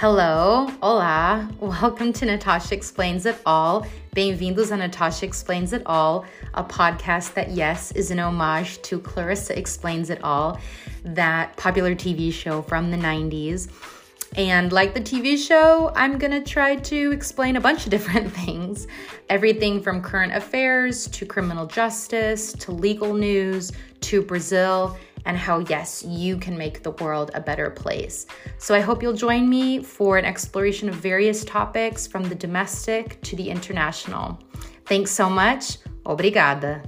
Hello, olá, welcome to Natasha Explains It All. Bem-vindos a Natasha Explains It All, a podcast that, yes, is an homage to Clarissa Explains It All, that popular TV show from the 90s. And like the TV show, I'm gonna try to explain a bunch of different things everything from current affairs to criminal justice to legal news to Brazil and how, yes, you can make the world a better place. So I hope you'll join me for an exploration of various topics from the domestic to the international. Thanks so much. Obrigada.